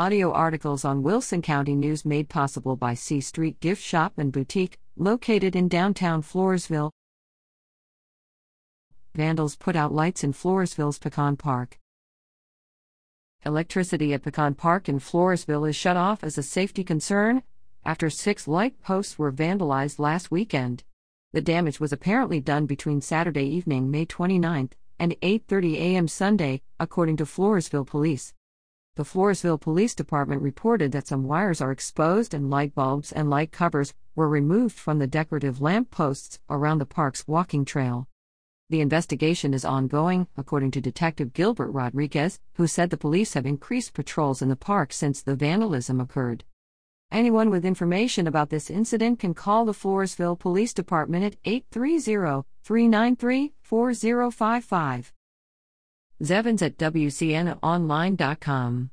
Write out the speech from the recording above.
Audio articles on Wilson County News made possible by C Street Gift Shop and Boutique, located in downtown Floresville. Vandals put out lights in Floresville's Pecan Park. Electricity at Pecan Park in Floresville is shut off as a safety concern after six light posts were vandalized last weekend. The damage was apparently done between Saturday evening, May 29th, and 8:30 a.m. Sunday, according to Floresville Police. The Floresville Police Department reported that some wires are exposed and light bulbs and light covers were removed from the decorative lamp posts around the park's walking trail. The investigation is ongoing, according to Detective Gilbert Rodriguez, who said the police have increased patrols in the park since the vandalism occurred. Anyone with information about this incident can call the Floresville Police Department at 830 393 4055. Zevins at WCNOnline.com.